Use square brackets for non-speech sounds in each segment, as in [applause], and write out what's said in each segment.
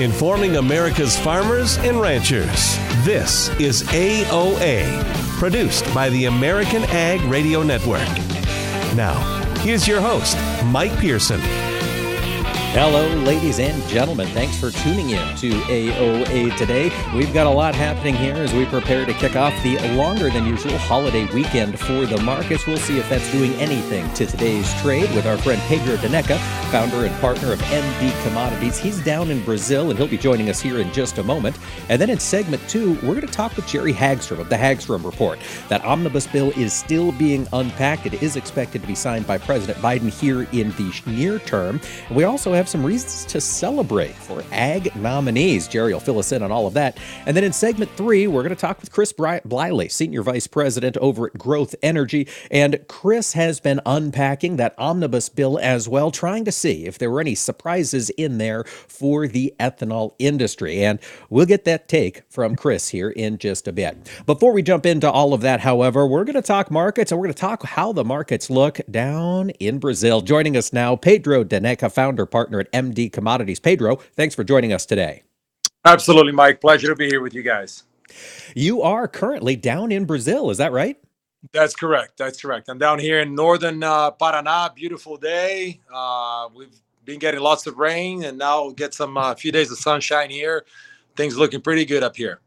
informing America's farmers and ranchers. This is AOA, produced by the American Ag Radio Network. Now, here's your host, Mike Pearson. Hello, ladies and gentlemen. Thanks for tuning in to AOA today. We've got a lot happening here as we prepare to kick off the longer than usual holiday weekend for the markets. We'll see if that's doing anything to today's trade with our friend Pedro Dejneka, founder and partner of MD Commodities. He's down in Brazil and he'll be joining us here in just a moment. And then in segment two, we're going to talk with Jerry Hagstrom of the Hagstrom Report. That omnibus bill is still being unpacked. It is expected to be signed by President Biden here in the near term. We also have have some reasons to celebrate for ag nominees. Jerry will fill us in on all of that. And then in segment three, we're going to talk with Chris Bliley, Senior Vice President over at Growth Energy. And Chris has been unpacking that omnibus bill as well, trying to see if there were any surprises in there for the ethanol industry. And we'll get that take from Chris here in just a bit. Before we jump into all of that, however, we're going to talk markets and we're going to talk how the markets look down in Brazil. Joining us now, Pedro Dejneka, founder, partner partner at MD Commodities. Pedro, thanks for joining us today. Absolutely, Mike. Pleasure to be here with you guys. You are currently down in Brazil, is that right? That's correct. That's correct. I'm down here in northern uh, Paraná. Beautiful day. Uh, we've been getting lots of rain, and now get some uh, few days of sunshine here. Things looking pretty good up here.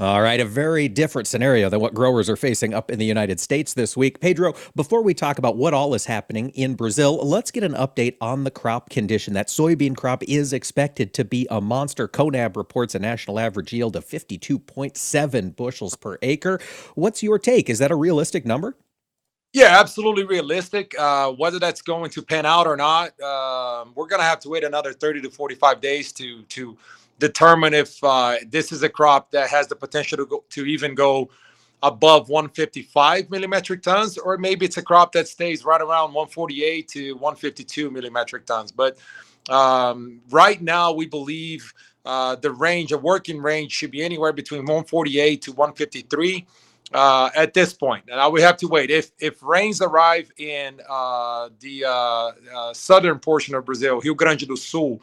All right, a very different scenario than what growers are facing up in the United States this week. Pedro, before we talk about what all is happening in Brazil, let's get an update on the crop condition. That soybean crop is expected to be a monster. CONAB reports a national average yield of 52.7 bushels per acre. What's your take? Is that a realistic number? Yeah, absolutely realistic. Uh, whether that's going to pan out or not, uh, we're going to have to wait another 30 to 45 days to to determine if uh, this is a crop that has the potential to go to even go above 155 millimetric tons, or maybe it's a crop that stays right around 148 to 152 millimetric tons. But um, right now, we believe uh, the range, a working range, should be anywhere between 148 to 153 uh, at this point. Now we have to wait. If if rains arrive in uh, the uh, uh, southern portion of Brazil, Rio Grande do Sul,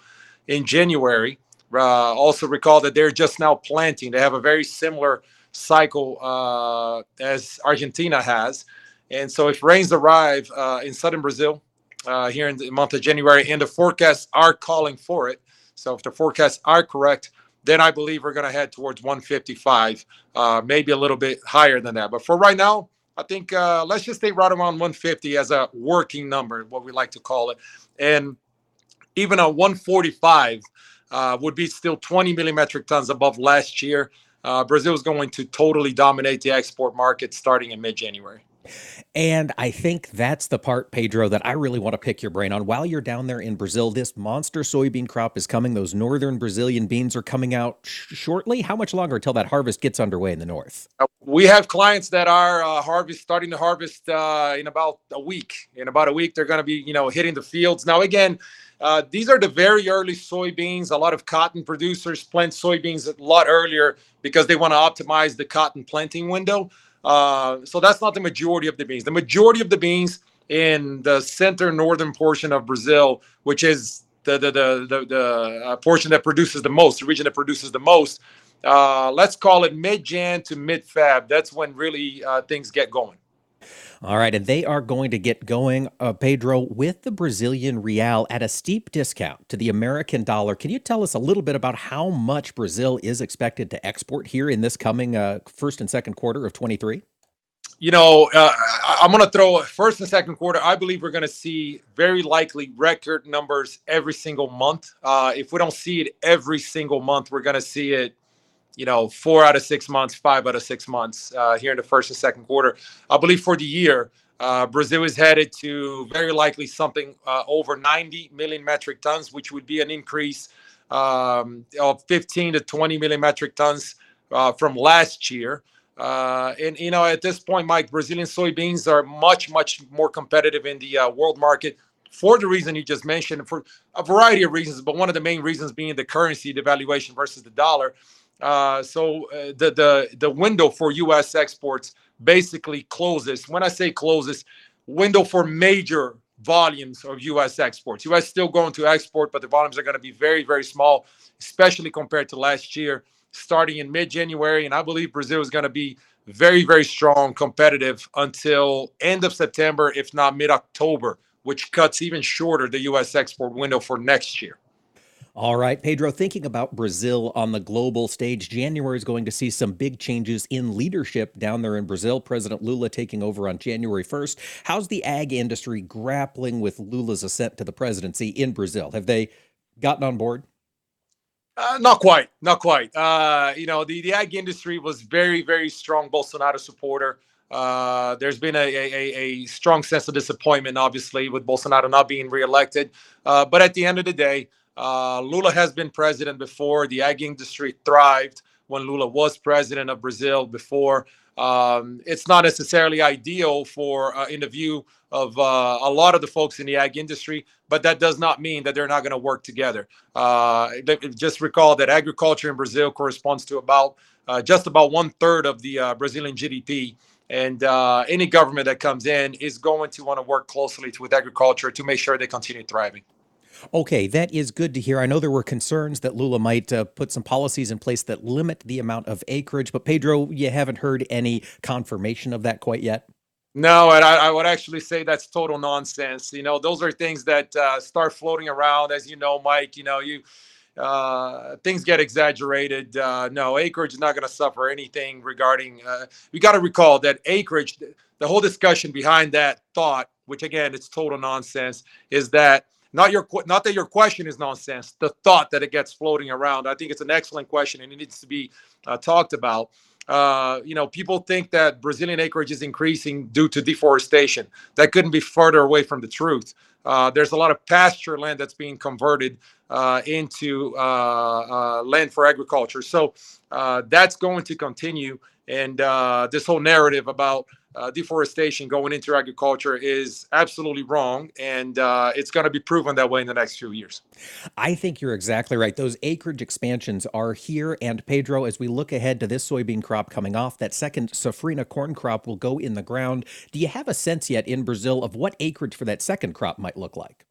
in January, uh, also recall that they're just now planting. They have a very similar cycle uh, as Argentina has. And so if rains arrive uh, in southern Brazil uh, here in the month of January and the forecasts are calling for it, so if the forecasts are correct, then I believe we're going to head towards 155, uh, maybe a little bit higher than that. But for right now, I think uh, let's just stay right around 150 as a working number, what we like to call it. And even a 145 uh, would be still 20 millimetric tons above last year. Uh, Brazil is going to totally dominate the export market starting in mid January. And I think that's the part, Pedro, that I really want to pick your brain on. While you're down there in Brazil, this monster soybean crop is coming. Those northern Brazilian beans are coming out sh- shortly. How much longer until that harvest gets underway in the north? Uh, we have clients that are uh, harvest starting to harvest uh, in about a week. In about a week, they're going to be, you know, hitting the fields. Now, again, uh, these are the very early soybeans. A lot of cotton producers plant soybeans a lot earlier because they want to optimize the cotton planting window. Uh, so that's not the majority of the beans. The majority of the beans in the center northern portion of Brazil, which is the the the the, the uh, portion that produces the most, the region that produces the most. Uh, let's call it mid Jan to mid Feb. That's when really uh, things get going. All right, and they are going to get going, uh, Pedro, with the Brazilian real at a steep discount to the American dollar. Can you tell us a little bit about how much Brazil is expected to export here in this coming uh, first and second quarter of 23? You know, uh, I'm going to throw first and second quarter. I believe we're going to see very likely record numbers every single month. Uh, if we don't see it every single month, we're going to see it you know, four out of six months, five out of six months uh, here in the first and second quarter. I believe for the year, uh, Brazil is headed to very likely something uh, over 90 million metric tons, which would be an increase um, of 15 to 20 million metric tons uh, from last year. Uh, and you know, at this point, Mike, Brazilian soybeans are much, much more competitive in the uh, world market for the reason you just mentioned, for a variety of reasons, but one of the main reasons being the currency devaluation versus the dollar. Uh, so uh, the the the window for U.S. exports basically closes. When I say closes, window for major volumes of U.S. exports. U.S. still going to export, but the volumes are going to be very, very small, especially compared to last year, starting in mid-January. And I believe Brazil is going to be very, very strong, competitive until end of September, if not mid-October, which cuts even shorter the U.S. export window for next year. All right, Pedro, thinking about Brazil on the global stage, January is going to see some big changes in leadership down there in Brazil. President Lula taking over on January 1st. How's the ag industry grappling with Lula's ascent to the presidency in Brazil? Have they gotten on board? Uh, not quite, not quite. Uh, you know, the, the ag industry was very, very strong Bolsonaro supporter. Uh, there's been a, a, a, strong sense of disappointment, obviously, with Bolsonaro not being reelected. Uh, but at the end of the day, uh, Lula has been president before. The ag industry thrived when Lula was president of Brazil before. Um, it's not necessarily ideal for uh, in the view of uh, a lot of the folks in the ag industry, but that does not mean that they're not going to work together. Uh, just recall that agriculture in Brazil corresponds to about uh, just about one third of the uh, Brazilian GDP. And uh, any government that comes in is going to want to work closely with agriculture to make sure they continue thriving. Okay, that is good to hear. I know there were concerns that Lula might uh, put some policies in place that limit the amount of acreage, but Pedro, you haven't heard any confirmation of that quite yet. No, and I, I would actually say that's total nonsense. You know, those are things that uh, start floating around, as you know, Mike. You know, you uh, things get exaggerated. Uh, no, acreage is not going to suffer anything regarding. Uh, we got to recall that acreage, the whole discussion behind that thought, which again, it's total nonsense, is that not your not that your question is nonsense. The thought that it gets floating around. I think it's an excellent question and it needs to be uh, talked about. Uh, you know, people think that Brazilian acreage is increasing due to deforestation. That couldn't be further away from the truth. Uh, there's a lot of pasture land that's being converted uh, into uh, uh, land for agriculture. So uh, that's going to continue. And this whole narrative about uh, deforestation going into agriculture is absolutely wrong, and uh, it's going to be proven that way in the next few years. I think you're exactly right. Those acreage expansions are here, and Pedro, as we look ahead to this soybean crop coming off, that second safrinha corn crop will go in the ground. Do you have a sense yet in Brazil of what acreage for that second crop might look like?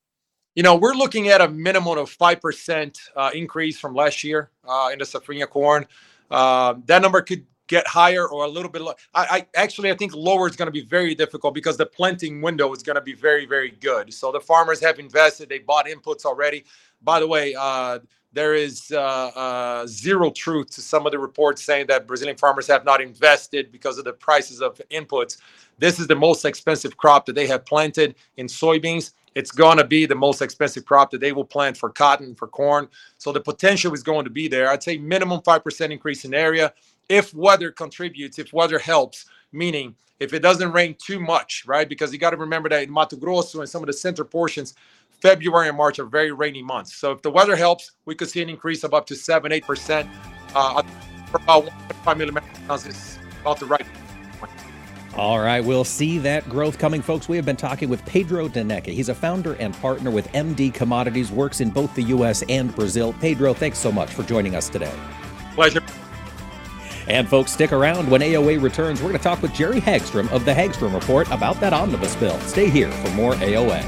You know, we're looking at a minimum of 5% uh, increase from last year uh, in the safrinha corn. Uh, that number could get higher or a little bit low. I, I actually I think lower is going to be very difficult because the planting window is going to be very very good. So the farmers have invested, they bought inputs already. By the way, uh, there is uh, uh, zero truth to some of the reports saying that Brazilian farmers have not invested because of the prices of inputs. This is the most expensive crop that they have planted in soybeans. It's going to be the most expensive crop that they will plant for cotton, for corn. So the potential is going to be there. I'd say minimum 5% increase in area if weather contributes, if weather helps, meaning if it doesn't rain too much, right? Because you got to remember that in Mato Grosso and some of the center portions, February and March are very rainy months. So if the weather helps, we could see an increase of up to seven, eight percent. Uh, about 1.5 millimeters is about the right. All right, we'll see that growth coming, folks. We have been talking with Pedro Dejneka. He's a founder and partner with MD Commodities, works in both the U.S. and Brazil. Pedro, thanks so much for joining us today. Pleasure. And folks, stick around when AOA returns. We're going to talk with Jerry Hagstrom of the Hagstrom Report about that omnibus bill. Stay here for more AOA.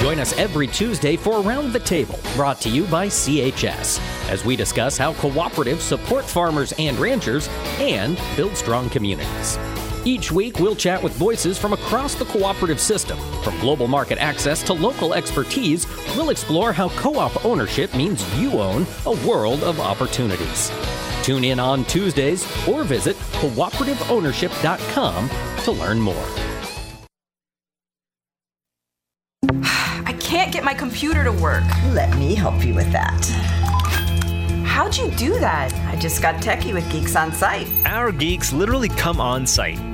Join us every Tuesday for Around the Table, brought to you by CHS, as we discuss how cooperatives support farmers and ranchers and build strong communities. Each week, we'll chat with voices from across the cooperative system. From global market access to local expertise, we'll explore how co op ownership means you own a world of opportunities. Tune in on Tuesdays or visit cooperativeownership.com to learn more. [sighs] I can't get my computer to work. Let me help you with that. How'd you do that? I just got techie with Geeks on Site. Our geeks literally come on site.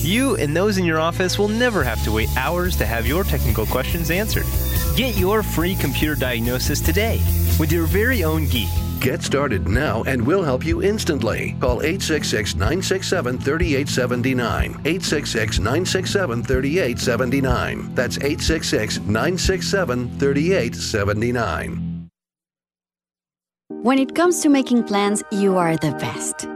You and those in your office will never have to wait hours to have your technical questions answered. Get your free computer diagnosis today with your very own geek. Get started now and we'll help you instantly. Call 866 967 3879. 866 967 3879. That's 866 967 3879. When it comes to making plans, you are the best.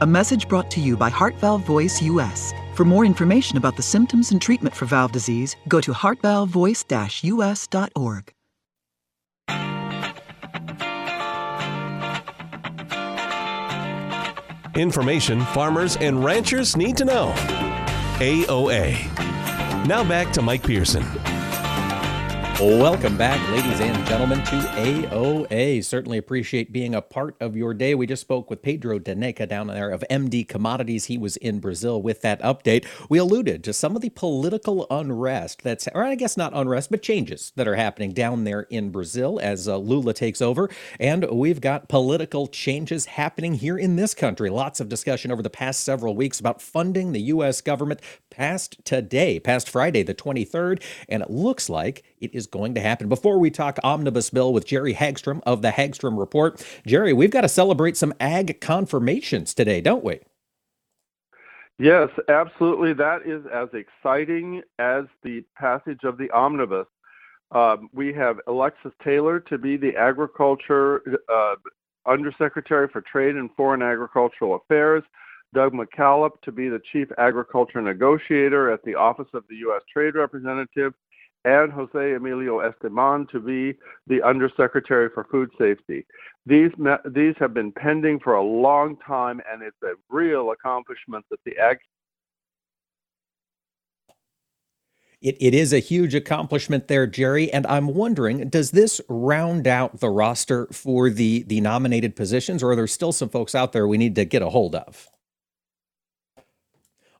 A message brought to you by Heart Valve Voice US. For more information about the symptoms and treatment for valve disease, go to heartvalvevoice-us.org. Information farmers and ranchers need to know. AOA. Now back to Mike Pearson. Welcome back, ladies and gentlemen, to AOA. Certainly appreciate being a part of your day. We just spoke with Pedro Dejneka down there of MD Commodities. He was in Brazil with that update. We alluded to some of the political unrest that's, or I guess not unrest, but changes that are happening down there in Brazil as uh, Lula takes over. And we've got political changes happening here in this country. Lots of discussion over the past several weeks about funding the U.S. government past today, past Friday, the 23rd. And it looks like it is going to happen. Before we talk omnibus bill with Jerry Hagstrom of the Hagstrom Report, Jerry, we've got to celebrate some ag confirmations today, don't we? Yes, absolutely. That is as exciting as the passage of the omnibus. Um, we have Alexis Taylor to be the Agriculture uh, Undersecretary for Trade and Foreign Agricultural Affairs, Doug McKalip to be the Chief Agriculture Negotiator at the Office of the U.S. Trade Representative, and Jose Emilio Esteban to be the Undersecretary for Food Safety. These, these have been pending for a long time, and it's a real accomplishment that the Ag It, it is a huge accomplishment there, Jerry. And I'm wondering, does this round out the roster for the the nominated positions, or are there still some folks out there we need to get a hold of?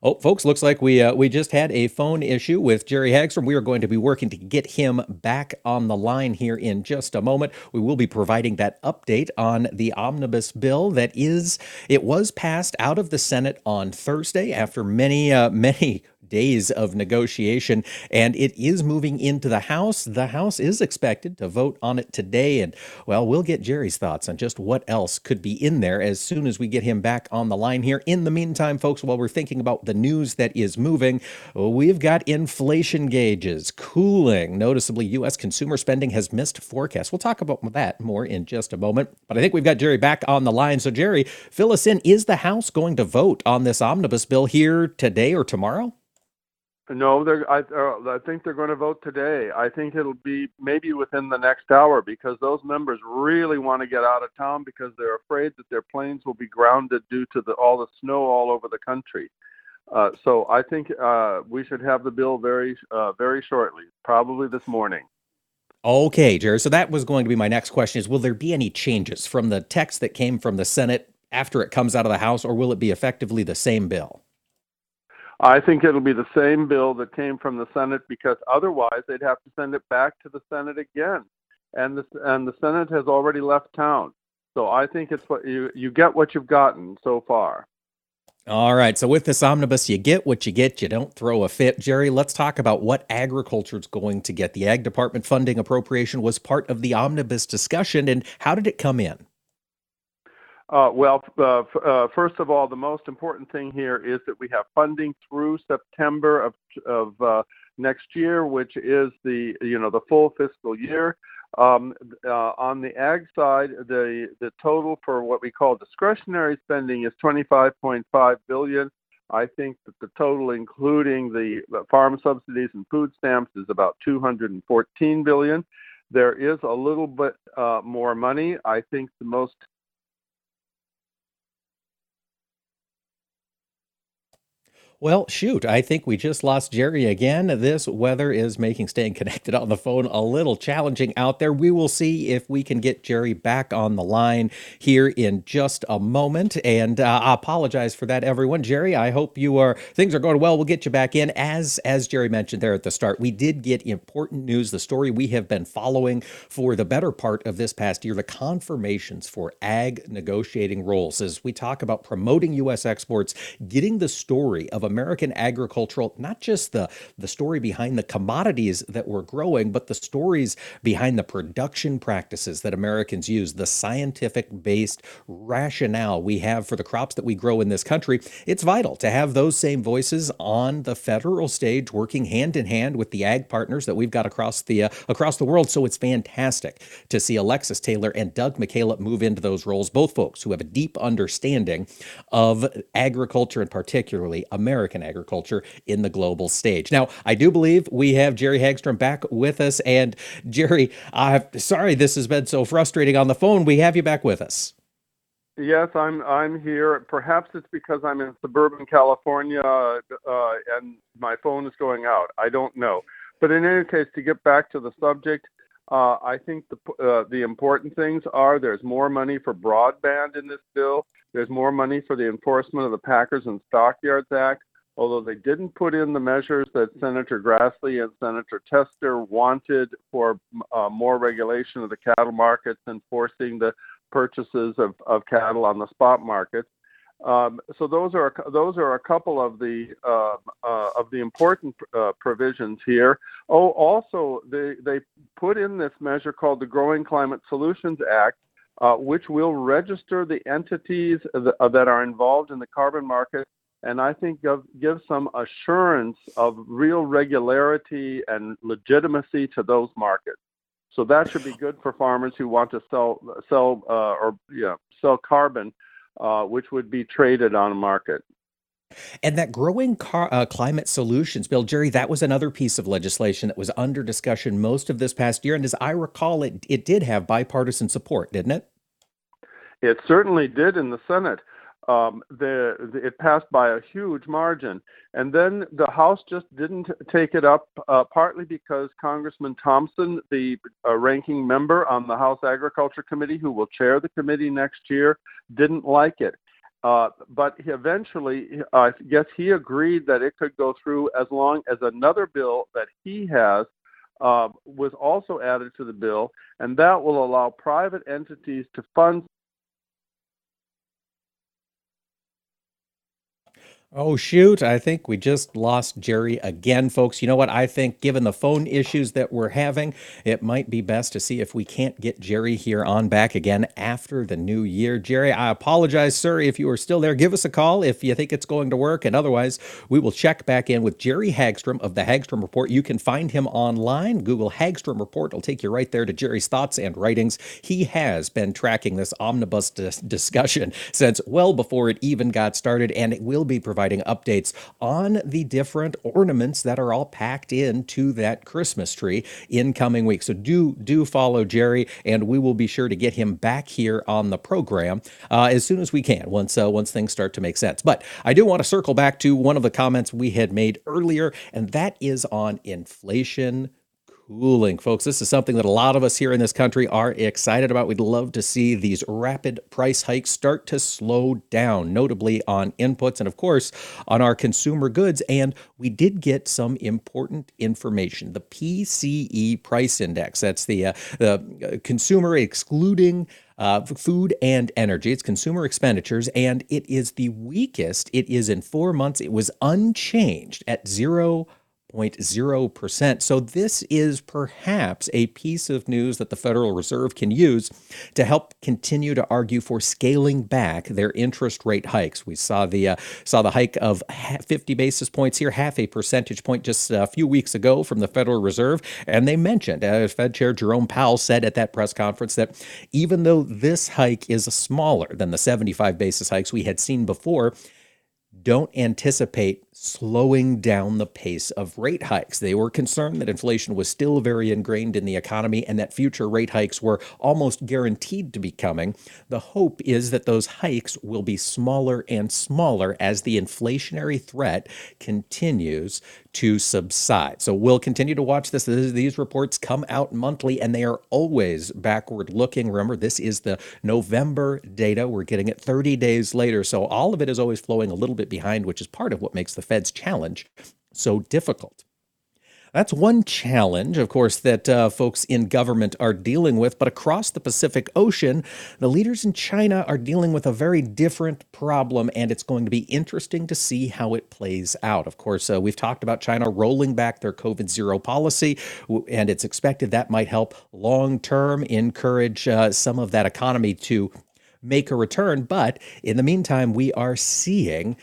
Oh, folks, looks like we uh, we just had a phone issue with Jerry Hagstrom. We are going to be working to get him back on the line here in just a moment. We will be providing that update on the omnibus bill that is it was passed out of the Senate on Thursday after many uh, many days of negotiation, and it is moving into the House. The House is expected to vote on it today, and well, we'll get Jerry's thoughts on just what else could be in there as soon as we get him back on the line here. In the meantime, folks, while we're thinking about the news that is moving, we've got inflation gauges cooling. Noticeably, U.S. consumer spending has missed forecasts. We'll talk about that more in just a moment, but I think we've got Jerry back on the line. So, Jerry, fill us in. Is the House going to vote on this omnibus bill here today or tomorrow? No, they're. I, uh, I think they're going to vote today. I think it'll be maybe within the next hour because those members really want to get out of town because they're afraid that their planes will be grounded due to the, all the snow all over the country. Uh, so I think uh, we should have the bill very, uh, very shortly, probably this morning. Okay, Jerry. So that was going to be my next question: Is will there be any changes from the text that came from the Senate after it comes out of the House, or will it be effectively the same bill? I think it'll be the same bill that came from the Senate because otherwise they'd have to send it back to the Senate again. And the, and the Senate has already left town. So I think it's what you you get what you've gotten so far. All right. So with this omnibus, you get what you get. You don't throw a fit. Jerry, let's talk about what agriculture is going to get. The Ag Department funding appropriation was part of the omnibus discussion, and how did it come in? Uh, well, uh, f- uh, first of all, the most important thing here is that we have funding through September of of uh, next year, which is the you know the full fiscal year. Um, uh, on the ag side, the the total for what we call discretionary spending is 25.5 billion. I think that the total, including the farm subsidies and food stamps, is about 214 billion. There is a little bit uh, more money. I think the most Well, shoot, I think we just lost Jerry again. This weather is making staying connected on the phone a little challenging out there. We will see if we can get Jerry back on the line here in just a moment. And uh, I apologize for that, everyone. Jerry, I hope you are things are going well. We'll get you back in. As as Jerry mentioned there at the start, we did get important news, the story we have been following for the better part of this past year, the confirmations for ag negotiating roles. As we talk about promoting U.S. exports, getting the story of American agricultural, not just the, the story behind the commodities that we're growing, but the stories behind the production practices that Americans use, the scientific based rationale we have for the crops that we grow in this country. It's vital to have those same voices on the federal stage, working hand in hand with the ag partners that we've got across the uh, across the world. So it's fantastic to see Alexis Taylor and Doug McKalip move into those roles. Both folks who have a deep understanding of agriculture and particularly American American agriculture in the global stage. Now, I do believe we have Jerry Hagstrom back with us. And Jerry, I'm sorry this has been so frustrating on the phone. We have you back with us. Yes, I'm I'm here. Perhaps it's because I'm in suburban California uh, and my phone is going out. I don't know. But in any case, to get back to the subject, uh, I think the uh, the important things are there's more money for broadband in this bill. There's more money for the enforcement of the Packers and Stockyards Act although they didn't put in the measures that Senator Grassley and Senator Tester wanted for uh, more regulation of the cattle markets and forcing the purchases of, of cattle on the spot market. Um, so those are those are a couple of the uh, uh, of the important uh, provisions here. Oh, also they they put in this measure called the Growing Climate Solutions Act, uh, which will register the entities that, that are involved in the carbon market and I think give, give some assurance of real regularity and legitimacy to those markets. So that should be good for farmers who want to sell sell uh, or yeah sell carbon, uh, which would be traded on a market. And that growing car, uh, climate solutions bill, Jerry, that was another piece of legislation that was under discussion most of this past year. And as I recall, it it did have bipartisan support, didn't it? It certainly did in the Senate um, the, the, it passed by a huge margin. And then the House just didn't take it up, uh, partly because Congressman Thompson, the uh, ranking member on the House Agriculture Committee, who will chair the committee next year, didn't like it. Uh, but eventually, I guess he agreed that it could go through as long as another bill that he has uh, was also added to the bill, and that will allow private entities to fund Oh, shoot. I think we just lost Jerry again, folks. You know what? I think, given the phone issues that we're having, it might be best to see if we can't get Jerry here on back again after the new year. Jerry, I apologize, sir, if you are still there. Give us a call if you think it's going to work. And otherwise, we will check back in with Jerry Hagstrom of the Hagstrom Report. You can find him online. Google Hagstrom Report. It'll take you right there to Jerry's thoughts and writings. He has been tracking this omnibus dis- discussion [laughs] since well before it even got started, and it will be provided providing updates on the different ornaments that are all packed into that Christmas tree in coming weeks. So do do follow Jerry, and we will be sure to get him back here on the program uh, as soon as we can once uh, once things start to make sense. But I do want to circle back to one of the comments we had made earlier, and that is on inflation cooling. Folks, this is something that a lot of us here in this country are excited about. We'd love to see these rapid price hikes start to slow down, notably on inputs and, of course, on our consumer goods. And we did get some important information. The PCE price index, that's the, uh, the uh, consumer excluding uh, food and energy. It's consumer expenditures, and it is the weakest it is in four months. It was unchanged at zero 0.0%. So, this is perhaps a piece of news that the Federal Reserve can use to help continue to argue for scaling back their interest rate hikes. We saw the uh, saw the hike of 50 basis points here, half a percentage point just a few weeks ago from the Federal Reserve, and they mentioned, uh, Fed Chair Jerome Powell said at that press conference that even though this hike is smaller than the 75 basis hikes we had seen before, don't anticipate slowing down the pace of rate hikes. They were concerned that inflation was still very ingrained in the economy and that future rate hikes were almost guaranteed to be coming. The hope is that those hikes will be smaller and smaller as the inflationary threat continues to subside. So we'll continue to watch this. These reports come out monthly and they are always backward looking. Remember, this is the November data. We're getting it 30 days later. So all of it is always flowing a little bit behind, which is part of what makes the Fed's challenge so difficult. That's one challenge, of course, that uh, folks in government are dealing with. But across the Pacific Ocean, the leaders in China are dealing with a very different problem, and it's going to be interesting to see how it plays out. Of course, uh, we've talked about China rolling back their COVID zero policy, and it's expected that might help long term encourage uh, some of that economy to make a return. But in the meantime, we are seeing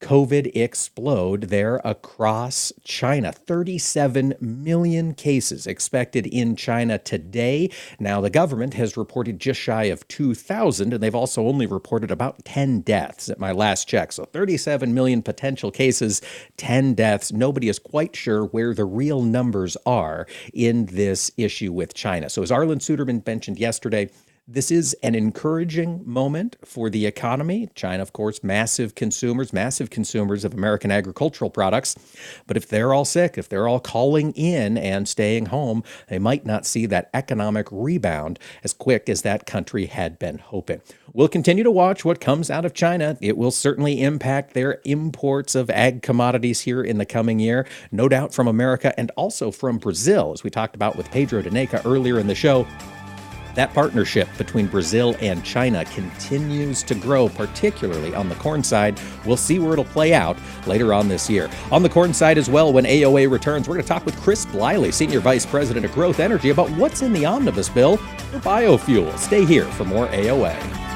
COVID explode there across China. 37 million cases expected in China today. Now, the government has reported just shy of 2,000, and they've also only reported about 10 deaths at my last check. So, 37 million potential cases, 10 deaths. Nobody is quite sure where the real numbers are in this issue with China. So, as Arlan Suderman mentioned yesterday, this is an encouraging moment for the economy. China, of course, massive consumers, massive consumers of American agricultural products. But if they're all sick, if they're all calling in and staying home, they might not see that economic rebound as quick as that country had been hoping. We'll continue to watch what comes out of China. It will certainly impact their imports of ag commodities here in the coming year, no doubt from America and also from Brazil, as we talked about with Pedro Dejneka earlier in the show. That partnership between Brazil and China continues to grow, particularly on the corn side. We'll see where it'll play out later on this year. On the corn side as well, when AOA returns, we're going to talk with Chris Bliley, Senior Vice President of Growth Energy, about what's in the omnibus bill for biofuel. Stay here for more AOA.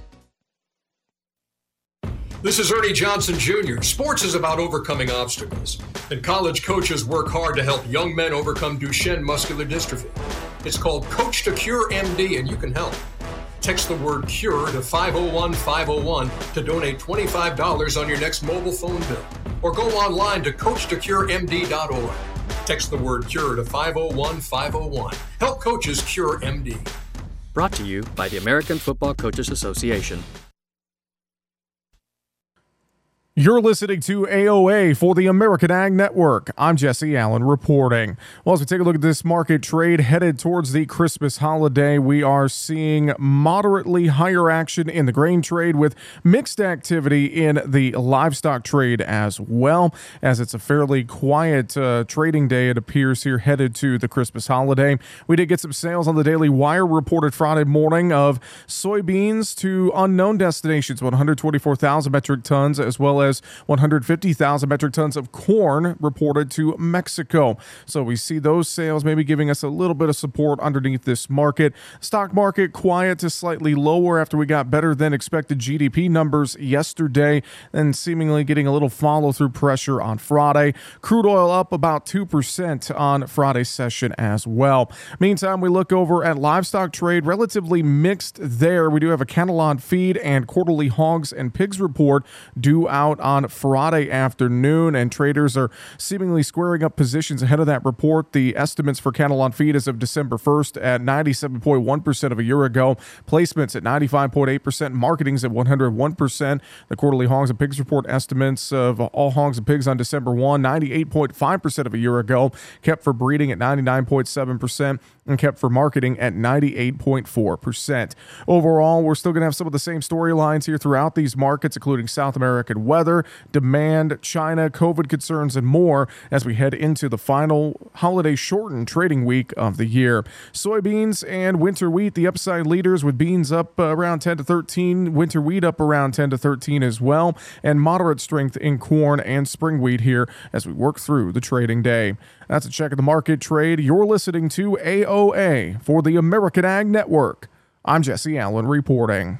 This is Ernie Johnson Jr. Sports is about overcoming obstacles, and college coaches work hard to help young men overcome Duchenne muscular dystrophy. It's called Coach to Cure MD, and you can help. Text the word CURE to 501 501 to donate $25 on your next mobile phone bill, or go online to CoachToCureMD.org. Text the word CURE to 501 501. Help coaches cure MD. Brought to you by the American Football Coaches Association. You're listening to AOA for the American Ag Network. I'm Jesse Allen reporting. Well, as we take a look at this market trade headed towards the Christmas holiday, we are seeing moderately higher action in the grain trade with mixed activity in the livestock trade as well, as it's a fairly quiet uh, trading day, it appears here headed to the Christmas holiday. We did get some sales on the Daily Wire reported Friday morning of soybeans to unknown destinations, 124,000 metric tons, as well as 150,000 metric tons of corn reported to Mexico. So we see those sales maybe giving us a little bit of support underneath this market. Stock market quiet to slightly lower after we got better than expected GDP numbers yesterday and seemingly getting a little follow through pressure on Friday. Crude oil up about 2% on Friday's session as well. Meantime, we look over at livestock trade, relatively mixed there. We do have a cattle on feed and quarterly hogs and pigs report due out out on Friday afternoon, and traders are seemingly squaring up positions ahead of that report. The estimates for cattle on feed as of December 1st at 97.1% of a year ago, placements at 95.8%, marketings at 101%. The quarterly hogs and pigs report estimates of all hogs and pigs on December 1, 98.5% of a year ago, kept for breeding at 99.7%, and kept for marketing at 98.4%. Overall, we're still going to have some of the same storylines here throughout these markets, including South American weather, demand, China, COVID concerns, and more as we head into the final holiday shortened trading week of the year. Soybeans and winter wheat, the upside leaders with beans up uh, around 10 to 13, winter wheat up around 10 to 13 as well, and moderate strength in corn and spring wheat here as we work through the trading day. That's a check of the market trade. You're listening to AOA for the American Ag Network. I'm Jesse Allen reporting.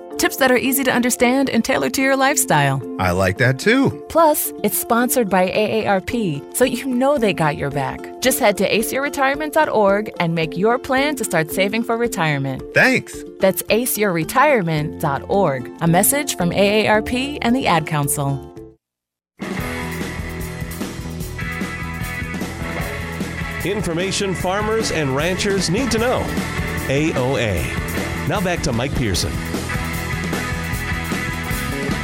Tips that are easy to understand and tailored to your lifestyle. I like that too. Plus, it's sponsored by AARP, so you know they got your back. Just head to aceyourretirement.org and make your plan to start saving for retirement. Thanks. That's aceyourretirement.org. A message from AARP and the Ad Council. Information farmers and ranchers need to know. AOA. Now back to Mike Pearson.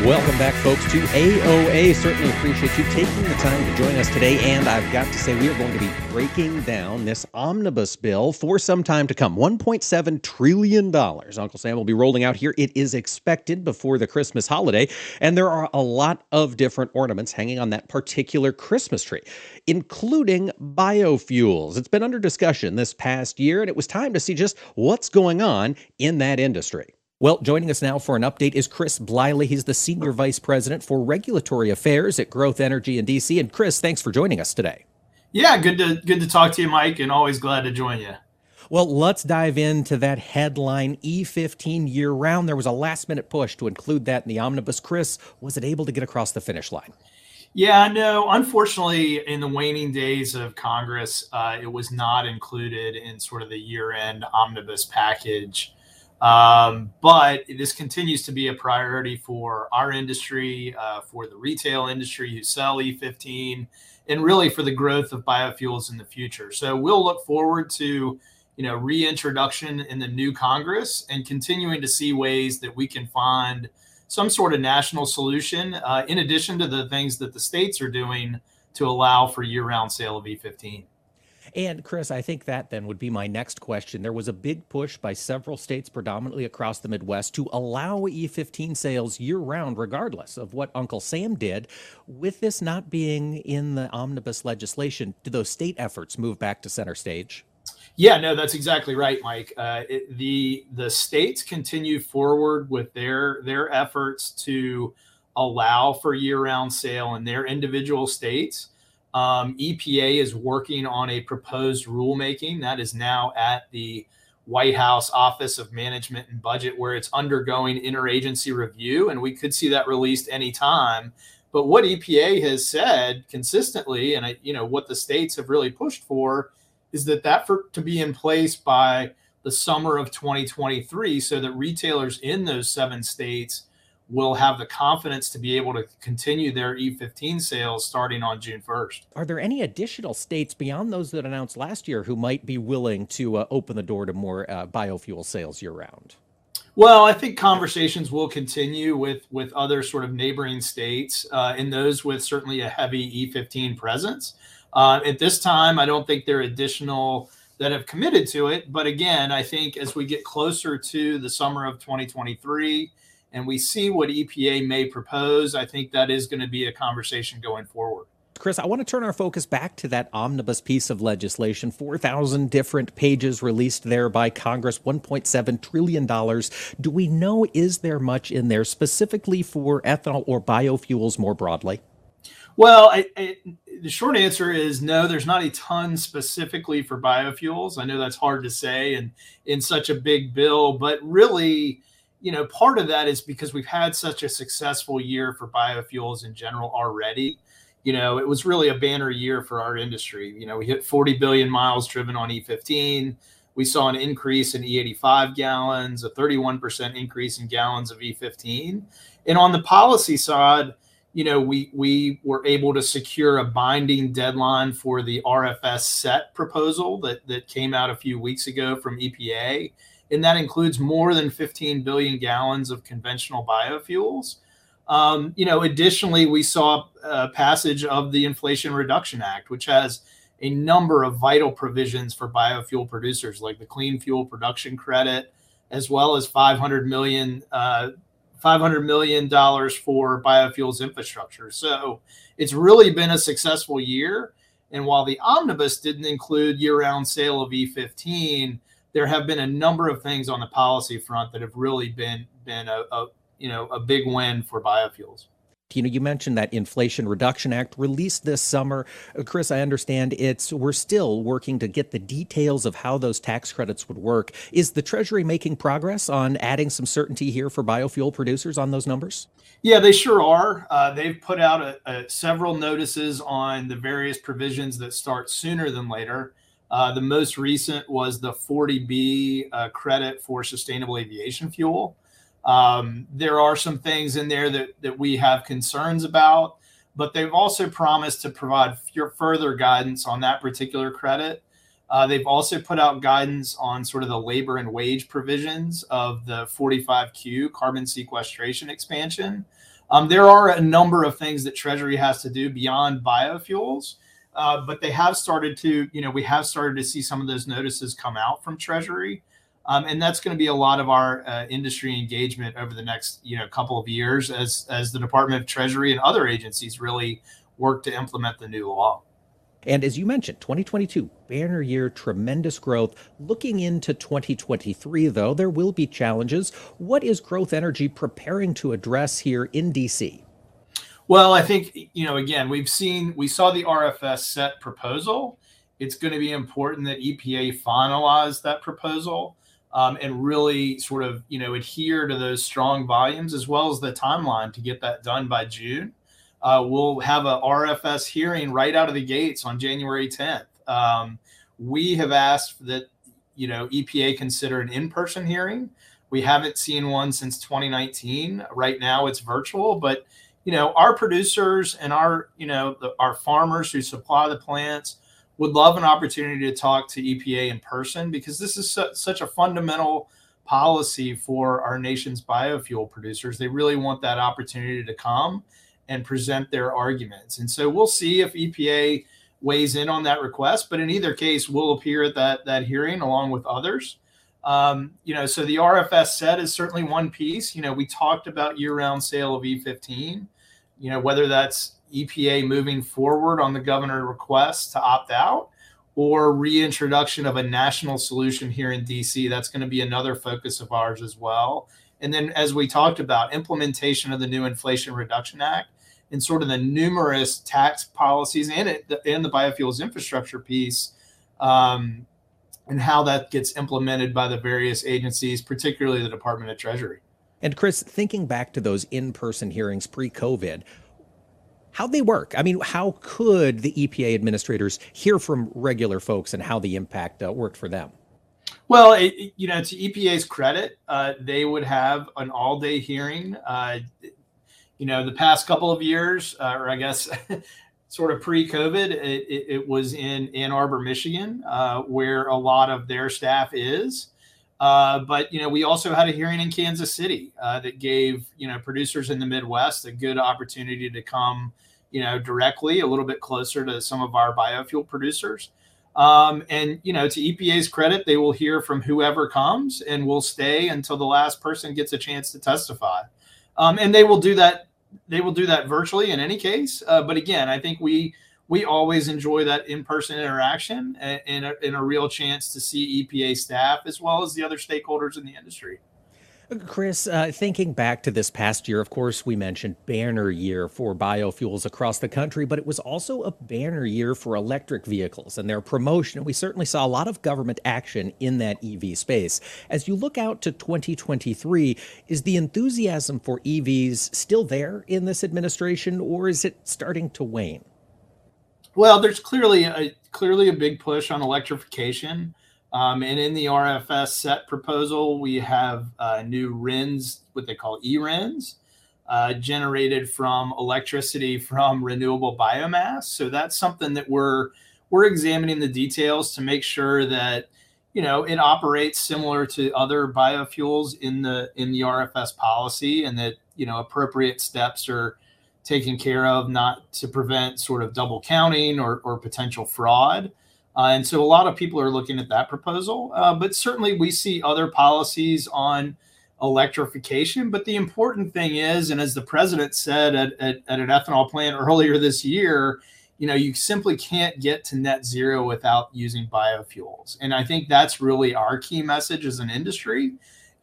Welcome back, folks, to AOA. Certainly appreciate you taking the time to join us today. And I've got to say, we are going to be breaking down this omnibus bill for some time to come. $1.7 trillion. Uncle Sam will be rolling out here. It is expected before the Christmas holiday. And there are a lot of different ornaments hanging on that particular Christmas tree, including biofuels. It's been under discussion this past year, and it was time to see just what's going on in that industry. Well, joining us now for an update is Chris Bliley. He's the Senior Vice President for Regulatory Affairs at Growth Energy in DC. And Chris, thanks for joining us today. Yeah, good to good to talk to you, Mike, and always glad to join you. Well, let's dive into that headline E15 year round. There was a last minute push to include that in the omnibus. Chris, was it able to get across the finish line? Yeah, no. Unfortunately, in the waning days of Congress, uh, it was not included in sort of the year end omnibus package. Um, but this continues to be a priority for our industry, uh, for the retail industry who sell E15, and really for the growth of biofuels in the future. So we'll look forward to you know reintroduction in the new Congress and continuing to see ways that we can find some sort of national solution uh, in addition to the things that the states are doing to allow for year-round sale of E15. And Chris, I think that then would be my next question. There was a big push by several states, predominantly across the Midwest, to allow E15 sales year round, regardless of what Uncle Sam did. With this not being in the omnibus legislation, do those state efforts move back to center stage? Yeah, no, that's exactly right, Mike. Uh, it, the the states continue forward with their their efforts to allow for year round sale in their individual states. Um, EPA is working on a proposed rulemaking that is now at the White House Office of Management and Budget, where it's undergoing interagency review, and we could see that released anytime. But what EPA has said consistently, and I, you know what the states have really pushed for, is that that for to be in place by the summer of 2023, so that retailers in those seven states will have the confidence to be able to continue their E15 sales starting on June 1st. Are there any additional states beyond those that announced last year who might be willing to uh, open the door to more uh, biofuel sales year round? Well, I think conversations will continue with with other sort of neighboring states, uh, and those with certainly a heavy E15 presence. Uh, at this time, I don't think there are additional that have committed to it. But again, I think as we get closer to the summer of 2023 and we see what EPA may propose, I think that is going to be a conversation going forward. Chris, I want to turn our focus back to that omnibus piece of legislation 4,000 different pages released there by Congress, $1.7 trillion. Do we know, is there much in there specifically for ethanol or biofuels more broadly? Well, I, I, the short answer is no. There's not a ton specifically for biofuels. I know that's hard to say and in such a big bill, but really, you know, part of that is because we've had such a successful year for biofuels in general already. You know, it was really a banner year for our industry. You know, we hit 40 billion miles driven on E15. We saw an increase in E85 gallons, a 31% increase in gallons of E15. And on the policy side, you know, we we were able to secure a binding deadline for the RFS set proposal that that came out a few weeks ago from EPA, and that includes more than 15 billion gallons of conventional biofuels. Um, you know, additionally, we saw a passage of the Inflation Reduction Act, which has a number of vital provisions for biofuel producers, like the Clean Fuel Production Credit, as well as 500 million uh, $500 million for biofuels infrastructure. So it's really been a successful year. And while the omnibus didn't include year round sale of E15, there have been a number of things on the policy front that have really been, been a, a you know, a big win for biofuels. You know, you mentioned that Inflation Reduction Act released this summer. Uh, Chris, I understand it's we're still working to get the details of how those tax credits would work. Is the Treasury making progress on adding some certainty here for biofuel producers on those numbers? Yeah, they sure are. Uh, they've put out a, a, several notices on the various provisions that start sooner than later. Uh, the most recent was the 40B uh, credit for sustainable aviation fuel. Um, there are some things in there that, that we have concerns about, but they've also promised to provide f- further guidance on that particular credit. Uh, they've also put out guidance on sort of the labor and wage provisions of the 45Q carbon sequestration expansion. Um, there are a number of things that Treasury has to do beyond biofuels, uh, but they have started to, you know, we have started to see some of those notices come out from Treasury. Um, and that's going to be a lot of our uh, industry engagement over the next you know couple of years as as the Department of Treasury and other agencies really work to implement the new law. And as you mentioned, 2022, banner year, tremendous growth. Looking into 2023, though, there will be challenges. What is Growth Energy preparing to address here in DC? Well, I think, you know, again, we've seen, we saw the RFS set proposal. It's going to be important that EPA finalize that proposal um, and really sort of you know adhere to those strong volumes as well as the timeline to get that done by June. Uh, we'll have a RFS hearing right out of the gates on January 10th. Um, we have asked that you know EPA consider an in-person hearing. We haven't seen one since 2019. Right now, it's virtual, but you know our producers and our you know the, our farmers who supply the plants would love an opportunity to talk to EPA in person because this is su- such a fundamental policy for our nation's biofuel producers. They really want that opportunity to come and present their arguments. And so we'll see if EPA weighs in on that request. But in either case, we'll appear at that that hearing along with others. Um, you know, so the RFS set is certainly one piece. You know, we talked about year-round sale of E15. You know, whether that's EPA moving forward on the governor request to opt out or reintroduction of a national solution here in DC. That's going to be another focus of ours as well. And then, as we talked about, implementation of the new Inflation Reduction Act and sort of the numerous tax policies and it and the biofuels infrastructure piece, um, and how that gets implemented by the various agencies, particularly the Department of Treasury. And Chris, thinking back to those in-person hearings pre-COVID, how'd they work. I mean, how could the EPA administrators hear from regular folks and how the impact uh, worked for them? Well, it, you know, to EPA's credit, uh, they would have an all-day hearing. Uh, you know, the past couple of years, uh, or I guess [laughs] sort of pre-COVID, it, it, it, was in Ann Arbor, Michigan, uh, where a lot of their staff is. Uh, but you know, we also had a hearing in Kansas City uh, that gave you know producers in the Midwest a good opportunity to come you know, directly a little bit closer to some of our biofuel producers. Um, and you know, to EPA's credit, they will hear from whoever comes and will stay until the last person gets a chance to testify. Um, and they will do that. They will do that virtually in any case. Uh, but again, I think we we always enjoy that in-person interaction and, a, and a real chance to see EPA staff as well as the other stakeholders in the industry. Chris, uh, thinking back to this past year, of course, we mentioned banner year for biofuels across the country, but it was also a banner year for electric vehicles and their promotion. We certainly saw a lot of government action in that EV space. As you look out to 2023, is the enthusiasm for EVs still there in this administration, or is it starting to wane? Well, there's clearly a clearly a big push on electrification. Um, and in the RFS set proposal, we have uh, new RINs, what they call e-RINs, uh, generated from electricity from renewable biomass. So that's something that we're we're examining the details to make sure that you know it operates similar to other biofuels in the in the RFS policy, and that you know appropriate steps are taken care of, not to prevent sort of double counting or, or potential fraud. Uh, and so a lot of people are looking at that proposal. Uh, but certainly we see other policies on electrification. But the important thing is, and as the president said at, at, at, an ethanol plant [laughs] earlier this year, you know, you simply can't get to net zero without using biofuels. And I think that's really our key message as an industry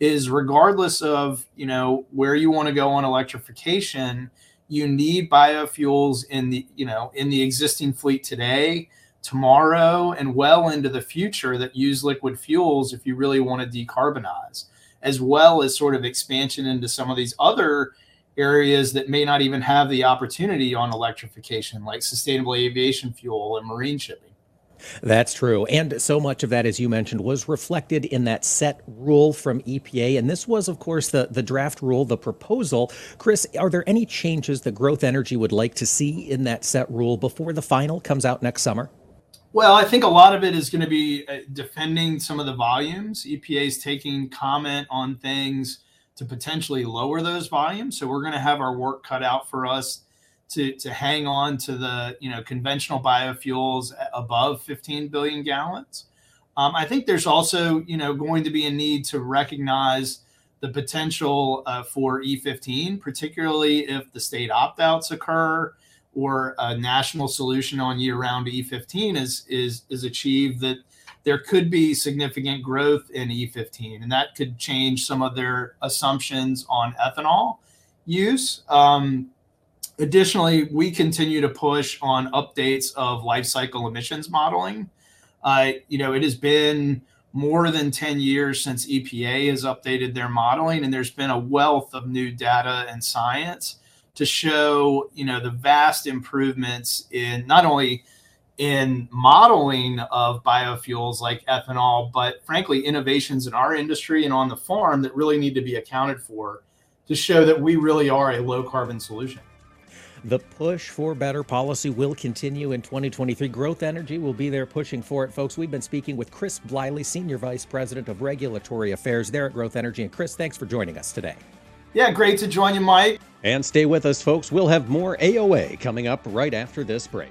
is regardless of, you know, where you want to go on electrification, you need biofuels in the, you know, in the existing fleet today tomorrow and well into the future that use liquid fuels if you really want to decarbonize, as well as sort of expansion into some of these other areas that may not even have the opportunity on electrification, like sustainable aviation fuel and marine shipping. That's true. And so much of that, as you mentioned, was reflected in that set rule from EPA. And this was, of course, the, the draft rule, the proposal. Chris, are there any changes that Growth Energy would like to see in that set rule before the final comes out next summer? Well, I think a lot of it is going to be uh, defending some of the volumes. EPA is taking comment on things to potentially lower those volumes. So we're going to have our work cut out for us to, to hang on to the you know conventional biofuels above 15 billion gallons. Um, I think there's also you know going to be a need to recognize the potential uh, for E15, particularly if the state opt-outs occur or a national solution on year-round E15 is is is achieved, that there could be significant growth in E15, and that could change some of their assumptions on ethanol use. Um, additionally, we continue to push on updates of life cycle emissions modeling. Uh, you know, it has been more than 10 years since EPA has updated their modeling, and there's been a wealth of new data and science to show you know the vast improvements in not only in modeling of biofuels like ethanol, but frankly, innovations in our industry and on the farm that really need to be accounted for to show that we really are a low carbon solution. The push for better policy will continue in 2023. Growth Energy will be there pushing for it, folks. We've been speaking with Chris Bliley, Senior Vice President of Regulatory Affairs there at Growth Energy. And Chris, thanks for joining us today. Yeah, great to join you, Mike. And stay with us, folks. We'll have more AOA coming up right after this break.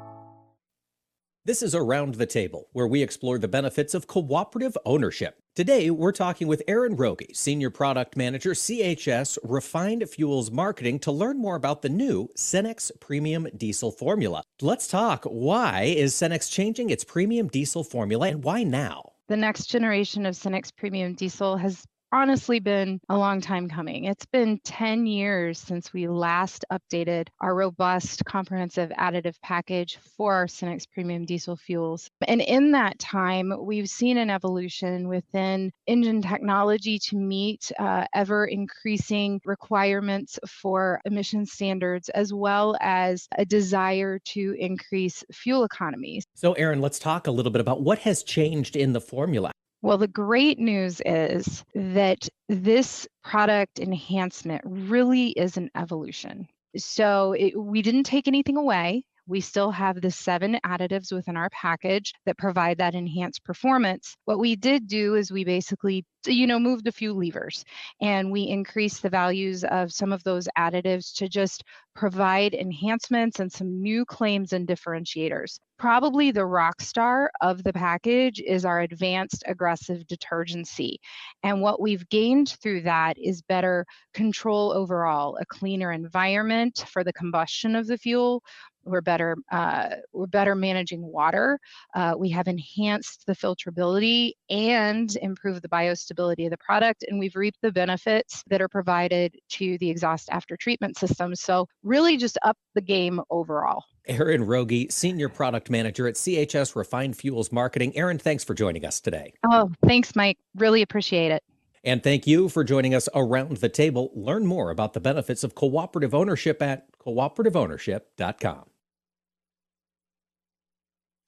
This is Around the Table, where we explore the benefits of cooperative ownership. Today, we're talking with Aaron Rogie, Senior Product Manager, CHS Refined Fuels Marketing, to learn more about the new Cenex Premium Diesel formula. Let's talk. Why is Cenex changing its premium diesel formula and why now? The next generation of Cenex Premium Diesel has honestly been a long time coming. It's been 10 years since we last updated our robust comprehensive additive package for our Cenex premium diesel fuels. And in that time, we've seen an evolution within engine technology to meet uh, ever increasing requirements for emission standards, as well as a desire to increase fuel economies. So, Aaron, let's talk a little bit about what has changed in the formula. Well, the great news is that this product enhancement really is an evolution. So it, we didn't take anything away. We still have the seven additives within our package that provide that enhanced performance. What we did do is we basically, you know, moved a few levers and we increased the values of some of those additives to just provide enhancements and some new claims and differentiators. Probably the rock star of the package is our advanced aggressive detergency. And what we've gained through that is better control overall, a cleaner environment for the combustion of the fuel, we're better uh, we're better managing water uh, we have enhanced the filterability and improved the biostability of the product and we've reaped the benefits that are provided to the exhaust after treatment system so really just up the game overall Aaron Rogie, Senior Product Manager at CHS Refined Fuels Marketing. Aaron, thanks for joining us today. Oh, thanks, Mike. Really appreciate it. And thank you for joining us around the table. Learn more about the benefits of cooperative ownership at cooperativeownership.com.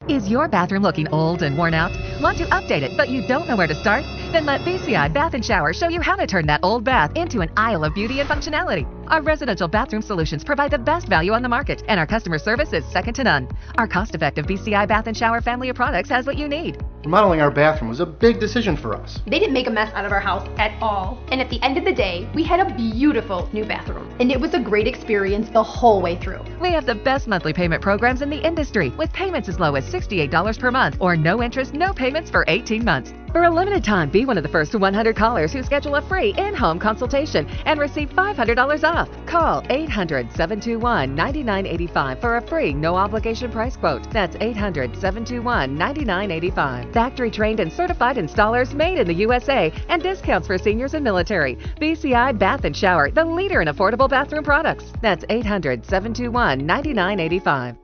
Is your bathroom looking old and worn out? Want to update it, but you don't know where to start? Then let BCI Bath and Shower show you how to turn that old bath into an aisle of beauty and functionality. Our residential bathroom solutions provide the best value on the market, and our customer service is second to none. Our cost-effective BCI Bath and Shower family of products has what you need. Remodeling our bathroom was a big decision for us. They didn't make a mess out of our house at all. And at the end of the day, we had a beautiful new bathroom. And it was a great experience the whole way through. We have the best monthly payment programs in the industry, with payments as low as $68 per month or no interest, no payments for 18 months. For a limited time, be one of the first 100 callers who schedule a free in-home consultation and receive $500 off. Call 800-721-9985 for a free no-obligation price quote. That's 800-721-9985. Factory trained and certified installers made in the USA and discounts for seniors and military. BCI Bath and Shower, the leader in affordable bathroom products. That's 800-721-9985.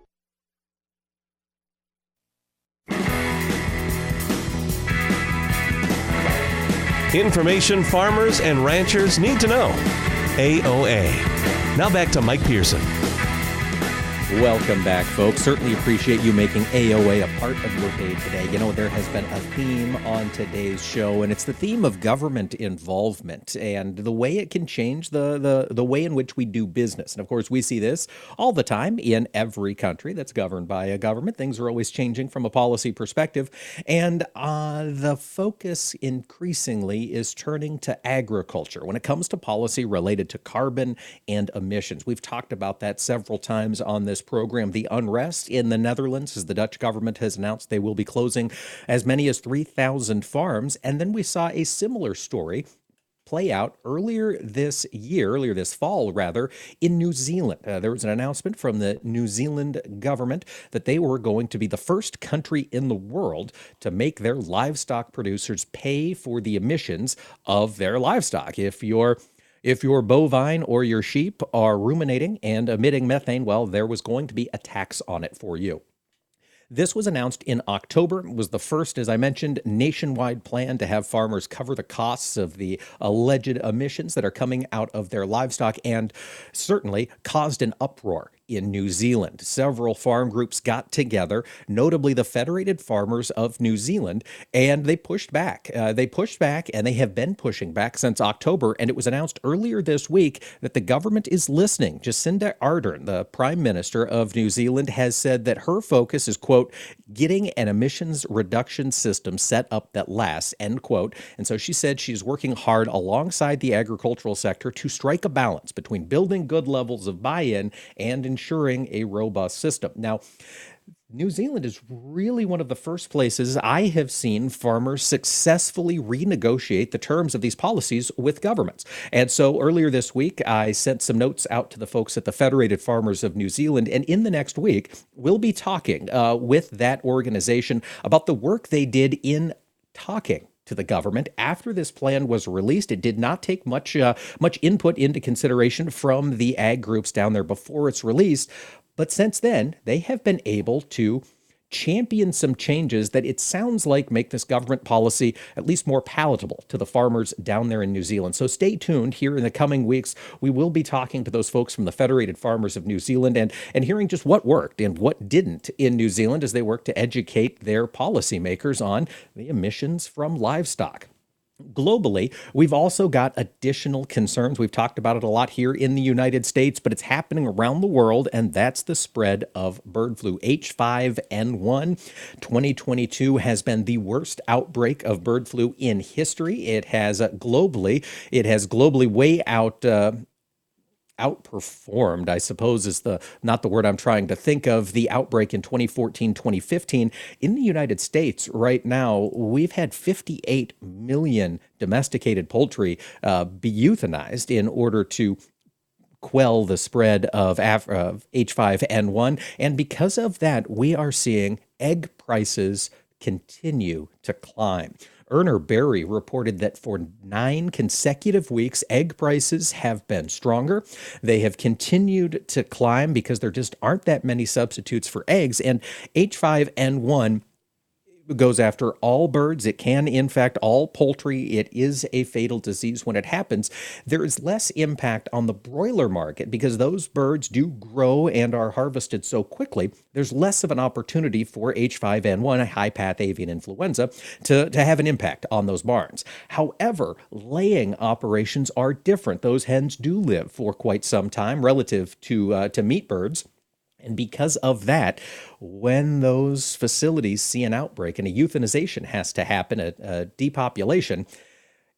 Information farmers and ranchers need to know. AOA. Now back to Mike Pearson. Welcome back, folks. Certainly appreciate you making AOA a part of your day today. You know, there has been a theme on today's show, and it's the theme of government involvement and the way it can change the, the, the way in which we do business. And of course, we see this all the time in every country that's governed by a government. Things are always changing from a policy perspective. And uh, the focus increasingly is turning to agriculture when it comes to policy related to carbon and emissions. We've talked about that several times on this program. The unrest in the Netherlands, as the Dutch government has announced they will be closing as many as 3,000 farms. And then we saw a similar story play out earlier this year, earlier this fall, rather, in New Zealand. Uh, there was an announcement from the New Zealand government that they were going to be the first country in the world to make their livestock producers pay for the emissions of their livestock. If you're if your bovine or your sheep are ruminating and emitting methane, well, there was going to be a tax on it for you. This was announced in October. It was the first, as I mentioned, nationwide plan to have farmers cover the costs of the alleged emissions that are coming out of their livestock and certainly caused an uproar in New Zealand. Several farm groups got together, notably the Federated Farmers of New Zealand, and they pushed back. Uh, they pushed back, and they have been pushing back since October. And it was announced earlier this week that the government is listening. Jacinda Ardern, the Prime Minister of New Zealand, has said that her focus is, quote, getting an emissions reduction system set up that lasts, end quote. And so she said she's working hard alongside the agricultural sector to strike a balance between building good levels of buy in and ensuring a robust system. Now, New Zealand is really one of the first places I have seen farmers successfully renegotiate the terms of these policies with governments. And so earlier this week, I sent some notes out to the folks at the Federated Farmers of New Zealand. And in the next week, we'll be talking uh, with that organization about the work they did in talking to the government after this plan was released. It did not take much uh, much input into consideration from the ag groups down there before it's release. but since then, they have been able to champion some changes that it sounds like make this government policy at least more palatable to the farmers down there in New Zealand. So stay tuned here in the coming weeks. We will be talking to those folks from the Federated Farmers of New Zealand and, and hearing just what worked and what didn't in New Zealand as they work to educate their policymakers on the emissions from livestock. Globally, we've also got additional concerns. We've talked about it a lot here in the United States, but it's happening around the world, and that's the spread of bird flu. H5N1 2022 has been the worst outbreak of bird flu in history. It has uh, globally, it has globally way out uh, outperformed, I suppose is the not the word I'm trying to think of, the outbreak in 2014, 2015. In the United States right now, we've had 58 million domesticated poultry uh, be euthanized in order to quell the spread of, Af- of H5N1. And because of that, we are seeing egg prices continue to climb. Urner Barry reported that for nine consecutive weeks, egg prices have been stronger. They have continued to climb because there just aren't that many substitutes for eggs. And H5N1 goes after all birds. It can infect all poultry. It is a fatal disease when it happens. There is less impact on the broiler market because those birds do grow and are harvested so quickly. There's less of an opportunity for H5N1, a high path avian influenza, to, to have an impact on those barns. However, laying operations are different. Those hens do live for quite some time relative to, uh, to meat birds. And because of that, when those facilities see an outbreak and a euthanization has to happen, a, a, depopulation,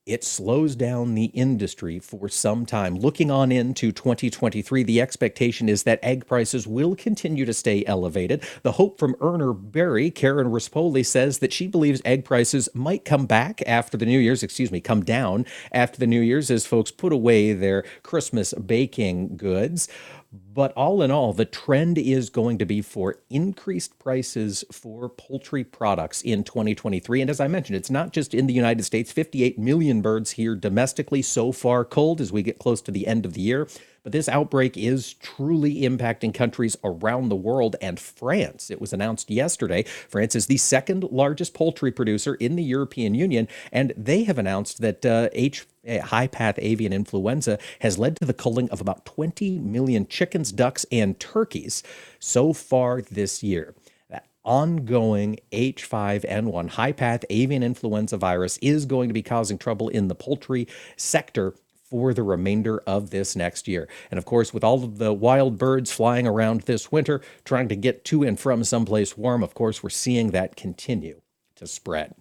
it slows down the industry for some time. Looking on into 2023, the expectation is that egg prices will continue to stay elevated. The hope from Urner Barry, Karen Rispoli, says that she believes egg prices might come back after the New Year's, excuse me, come down after the New Year's as folks put away their Christmas baking goods. But all in all, the trend is going to be for increased prices for poultry products in 2023. And as I mentioned, it's not just in the United States, 58 million birds here domestically so far cold as we get close to the end of the year. But this outbreak is truly impacting countries around the world and France. It was announced yesterday. France is the second largest poultry producer in the European Union, and they have announced that uh, H high path avian influenza has led to the culling of about 20 million chickens, ducks, and turkeys so far this year. That ongoing H5N1 high path avian influenza virus is going to be causing trouble in the poultry sector for the remainder of this next year. And of course, with all of the wild birds flying around this winter, trying to get to and from someplace warm, of course, we're seeing that continue to spread.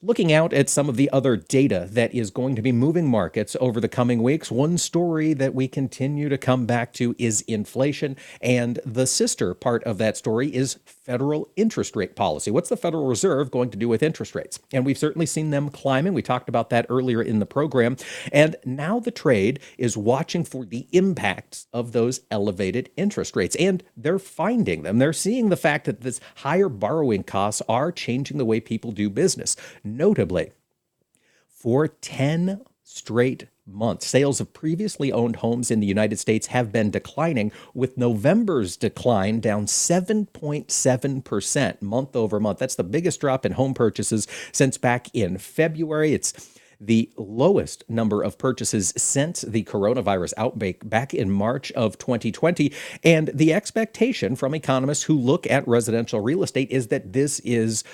Looking out at some of the other data that is going to be moving markets over the coming weeks, one story that we continue to come back to is inflation. And the sister part of that story is federal interest rate policy. What's the Federal Reserve going to do with interest rates? And we've certainly seen them climbing. We talked about that earlier in the program. And now the trade is watching for the impacts of those elevated interest rates. And they're finding them. They're seeing the fact that this higher borrowing costs are changing the way people do business. Notably, for 10 straight month. Sales of previously owned homes in the United States have been declining, with November's decline down 7.7% month over month. That's the biggest drop in home purchases since back in February. It's the lowest number of purchases since the coronavirus outbreak back in March of 2020. And the expectation from economists who look at residential real estate is that this is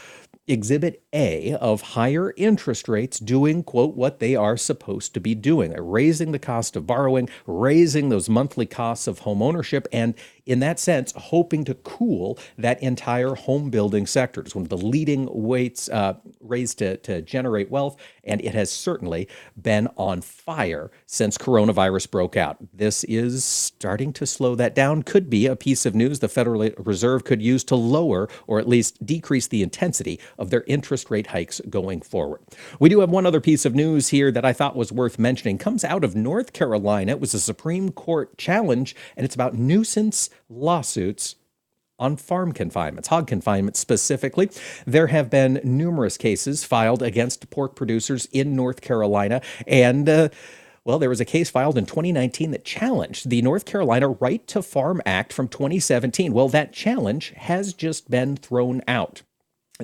Exhibit A of higher interest rates doing, quote, what they are supposed to be doing, raising the cost of borrowing, raising those monthly costs of home ownership, and in that sense, hoping to cool that entire home building sector. It's one of the leading weights uh, raised to, to generate wealth, and it has certainly been on fire since coronavirus broke out. This is starting to slow that down. Could be a piece of news the Federal Reserve could use to lower or at least decrease the intensity of their interest rate hikes going forward. We do have one other piece of news here that I thought was worth mentioning. Comes out of North Carolina. It was a Supreme Court challenge, and it's about nuisance lawsuits on farm confinements, hog confinement specifically. There have been numerous cases filed against pork producers in North Carolina, and uh, well, there was a case filed in 2019 that challenged the North Carolina Right to Farm Act from 2017. Well, that challenge has just been thrown out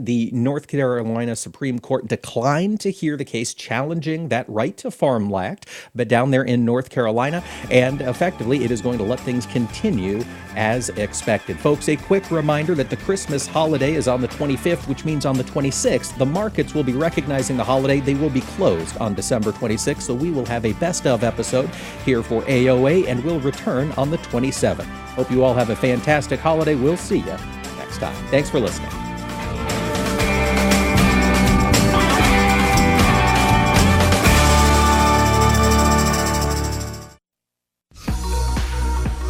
the North Carolina Supreme Court declined to hear the case challenging that right to farm act, but down there in North Carolina, and effectively it is going to let things continue as expected. Folks, a quick reminder that the Christmas holiday is on the 25th, which means on the 26th, the markets will be recognizing the holiday. They will be closed on December 26th, so we will have a best of episode here for AOA, and we'll return on the 27th. Hope you all have a fantastic holiday. We'll see you next time. Thanks for listening.